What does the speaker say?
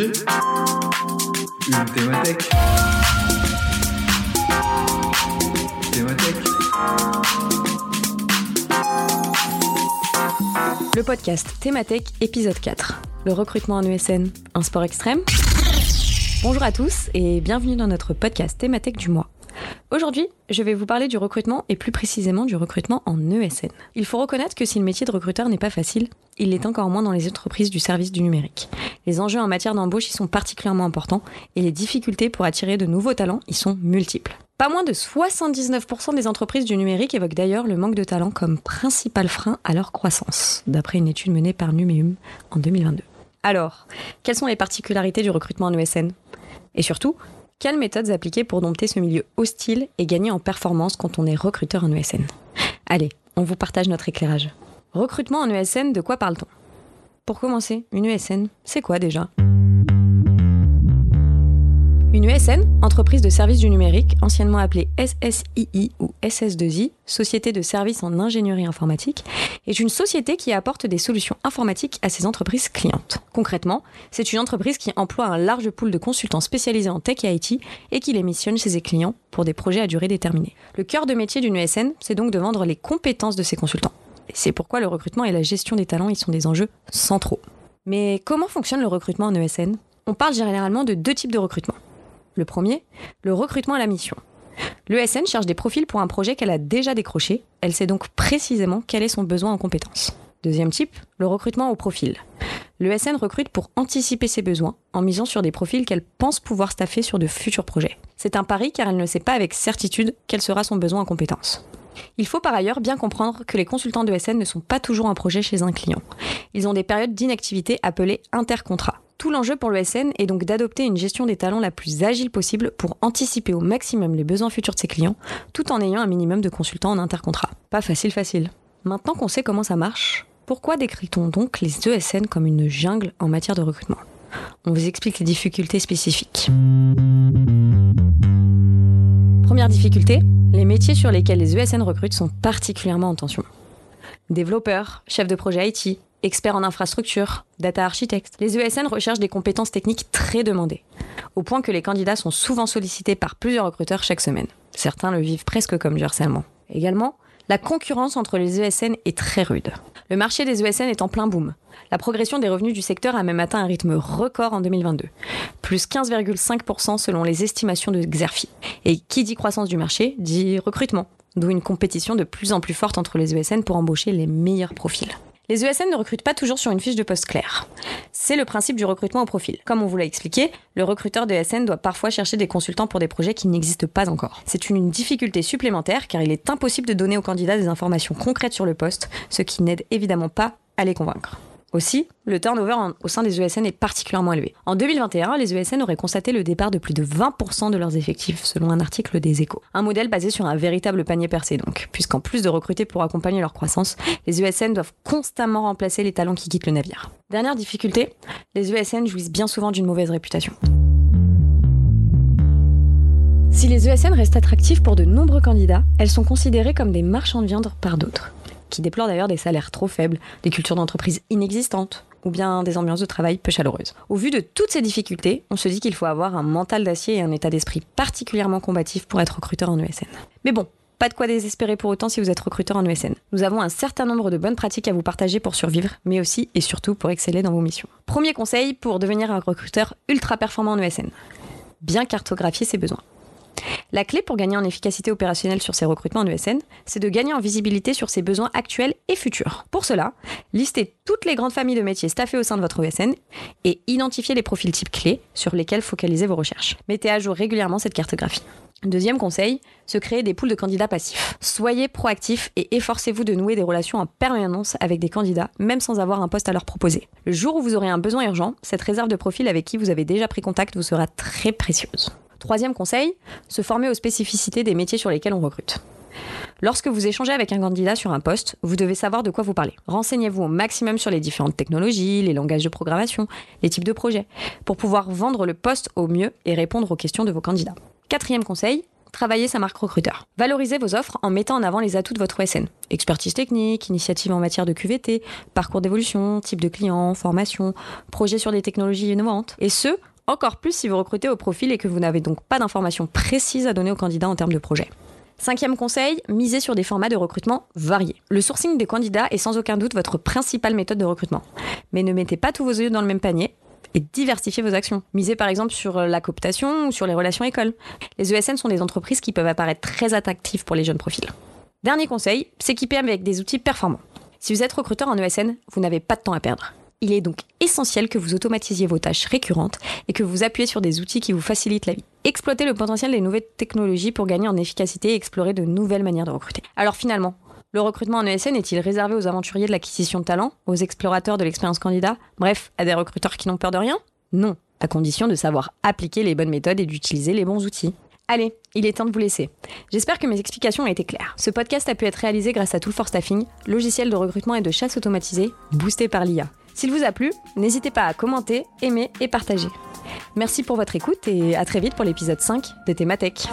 thématique Thématique Le podcast Thématech épisode 4. Le recrutement en ESN, un sport extrême Bonjour à tous et bienvenue dans notre podcast Thématech du mois. Aujourd'hui, je vais vous parler du recrutement et plus précisément du recrutement en ESN. Il faut reconnaître que si le métier de recruteur n'est pas facile, il l'est encore moins dans les entreprises du service du numérique. Les enjeux en matière d'embauche y sont particulièrement importants et les difficultés pour attirer de nouveaux talents y sont multiples. Pas moins de 79% des entreprises du numérique évoquent d'ailleurs le manque de talent comme principal frein à leur croissance, d'après une étude menée par Numéum en 2022. Alors, quelles sont les particularités du recrutement en ESN Et surtout, quelles méthodes appliquer pour dompter ce milieu hostile et gagner en performance quand on est recruteur en ESN Allez, on vous partage notre éclairage. Recrutement en ESN, de quoi parle-t-on? Pour commencer, une ESN, c'est quoi déjà? Une ESN, entreprise de services du numérique, anciennement appelée SSII ou SS2I, Société de services en ingénierie informatique, est une société qui apporte des solutions informatiques à ses entreprises clientes. Concrètement, c'est une entreprise qui emploie un large pool de consultants spécialisés en tech et IT et qui les missionne chez ses clients pour des projets à durée déterminée. Le cœur de métier d'une ESN, c'est donc de vendre les compétences de ses consultants. C'est pourquoi le recrutement et la gestion des talents y sont des enjeux centraux. Mais comment fonctionne le recrutement en ESN On parle généralement de deux types de recrutement. Le premier, le recrutement à la mission. L'ESN cherche des profils pour un projet qu'elle a déjà décroché. Elle sait donc précisément quel est son besoin en compétences. Deuxième type, le recrutement au profil. L'ESN recrute pour anticiper ses besoins en misant sur des profils qu'elle pense pouvoir staffer sur de futurs projets. C'est un pari car elle ne sait pas avec certitude quel sera son besoin en compétences. Il faut par ailleurs bien comprendre que les consultants de SN ne sont pas toujours un projet chez un client. Ils ont des périodes d'inactivité appelées intercontrats. Tout l'enjeu pour le SN est donc d'adopter une gestion des talents la plus agile possible pour anticiper au maximum les besoins futurs de ses clients, tout en ayant un minimum de consultants en intercontrat. Pas facile facile. Maintenant qu'on sait comment ça marche, pourquoi décrit-on donc les ESN comme une jungle en matière de recrutement? On vous explique les difficultés spécifiques. Première difficulté, les métiers sur lesquels les ESN recrutent sont particulièrement en tension. Développeurs, chefs de projet IT, experts en infrastructure, data architectes, les ESN recherchent des compétences techniques très demandées, au point que les candidats sont souvent sollicités par plusieurs recruteurs chaque semaine. Certains le vivent presque comme du harcèlement. Également, la concurrence entre les ESN est très rude. Le marché des ESN est en plein boom. La progression des revenus du secteur a même atteint un rythme record en 2022, plus 15,5% selon les estimations de Xerfi. Et qui dit croissance du marché dit recrutement, d'où une compétition de plus en plus forte entre les ESN pour embaucher les meilleurs profils. Les ESN ne recrutent pas toujours sur une fiche de poste claire. C'est le principe du recrutement au profil. Comme on vous l'a expliqué, le recruteur de ESN doit parfois chercher des consultants pour des projets qui n'existent pas encore. C'est une difficulté supplémentaire car il est impossible de donner aux candidats des informations concrètes sur le poste, ce qui n'aide évidemment pas à les convaincre. Aussi, le turnover au sein des ESN est particulièrement élevé. En 2021, les ESN auraient constaté le départ de plus de 20% de leurs effectifs, selon un article des Échos. Un modèle basé sur un véritable panier percé donc, puisqu'en plus de recruter pour accompagner leur croissance, les ESN doivent constamment remplacer les talents qui quittent le navire. Dernière difficulté, les ESN jouissent bien souvent d'une mauvaise réputation. Si les ESN restent attractifs pour de nombreux candidats, elles sont considérées comme des marchands de viande par d'autres qui déplorent d'ailleurs des salaires trop faibles, des cultures d'entreprise inexistantes ou bien des ambiances de travail peu chaleureuses. Au vu de toutes ces difficultés, on se dit qu'il faut avoir un mental d'acier et un état d'esprit particulièrement combatif pour être recruteur en ESN. Mais bon, pas de quoi désespérer pour autant si vous êtes recruteur en ESN. Nous avons un certain nombre de bonnes pratiques à vous partager pour survivre, mais aussi et surtout pour exceller dans vos missions. Premier conseil pour devenir un recruteur ultra performant en ESN. Bien cartographier ses besoins. La clé pour gagner en efficacité opérationnelle sur ces recrutements en ESN, c'est de gagner en visibilité sur ses besoins actuels et futurs. Pour cela, listez toutes les grandes familles de métiers staffés au sein de votre ESN et identifiez les profils types clés sur lesquels focaliser vos recherches. Mettez à jour régulièrement cette cartographie. Deuxième conseil, se créer des poules de candidats passifs. Soyez proactifs et efforcez-vous de nouer des relations en permanence avec des candidats, même sans avoir un poste à leur proposer. Le jour où vous aurez un besoin urgent, cette réserve de profils avec qui vous avez déjà pris contact vous sera très précieuse. Troisième conseil, se former aux spécificités des métiers sur lesquels on recrute. Lorsque vous échangez avec un candidat sur un poste, vous devez savoir de quoi vous parlez. Renseignez-vous au maximum sur les différentes technologies, les langages de programmation, les types de projets, pour pouvoir vendre le poste au mieux et répondre aux questions de vos candidats. Quatrième conseil, travailler sa marque recruteur. Valorisez vos offres en mettant en avant les atouts de votre OSN. Expertise technique, initiative en matière de QVT, parcours d'évolution, type de client, formation, projet sur des technologies innovantes. Et ce, encore plus si vous recrutez au profil et que vous n'avez donc pas d'informations précises à donner aux candidats en termes de projet. Cinquième conseil, misez sur des formats de recrutement variés. Le sourcing des candidats est sans aucun doute votre principale méthode de recrutement. Mais ne mettez pas tous vos œufs dans le même panier et diversifiez vos actions. Misez par exemple sur la cooptation ou sur les relations écoles. Les ESN sont des entreprises qui peuvent apparaître très attractives pour les jeunes profils. Dernier conseil, s'équiper avec des outils performants. Si vous êtes recruteur en ESN, vous n'avez pas de temps à perdre. Il est donc essentiel que vous automatisiez vos tâches récurrentes et que vous appuyez sur des outils qui vous facilitent la vie. Exploitez le potentiel des nouvelles technologies pour gagner en efficacité et explorer de nouvelles manières de recruter. Alors finalement, le recrutement en ESN est-il réservé aux aventuriers de l'acquisition de talent, aux explorateurs de l'expérience candidat, bref, à des recruteurs qui n'ont peur de rien? Non, à condition de savoir appliquer les bonnes méthodes et d'utiliser les bons outils. Allez, il est temps de vous laisser. J'espère que mes explications ont été claires. Ce podcast a pu être réalisé grâce à Tool for Staffing, logiciel de recrutement et de chasse automatisé boosté par l'IA. S'il vous a plu, n'hésitez pas à commenter, aimer et partager. Merci pour votre écoute et à très vite pour l'épisode 5 de Thématech.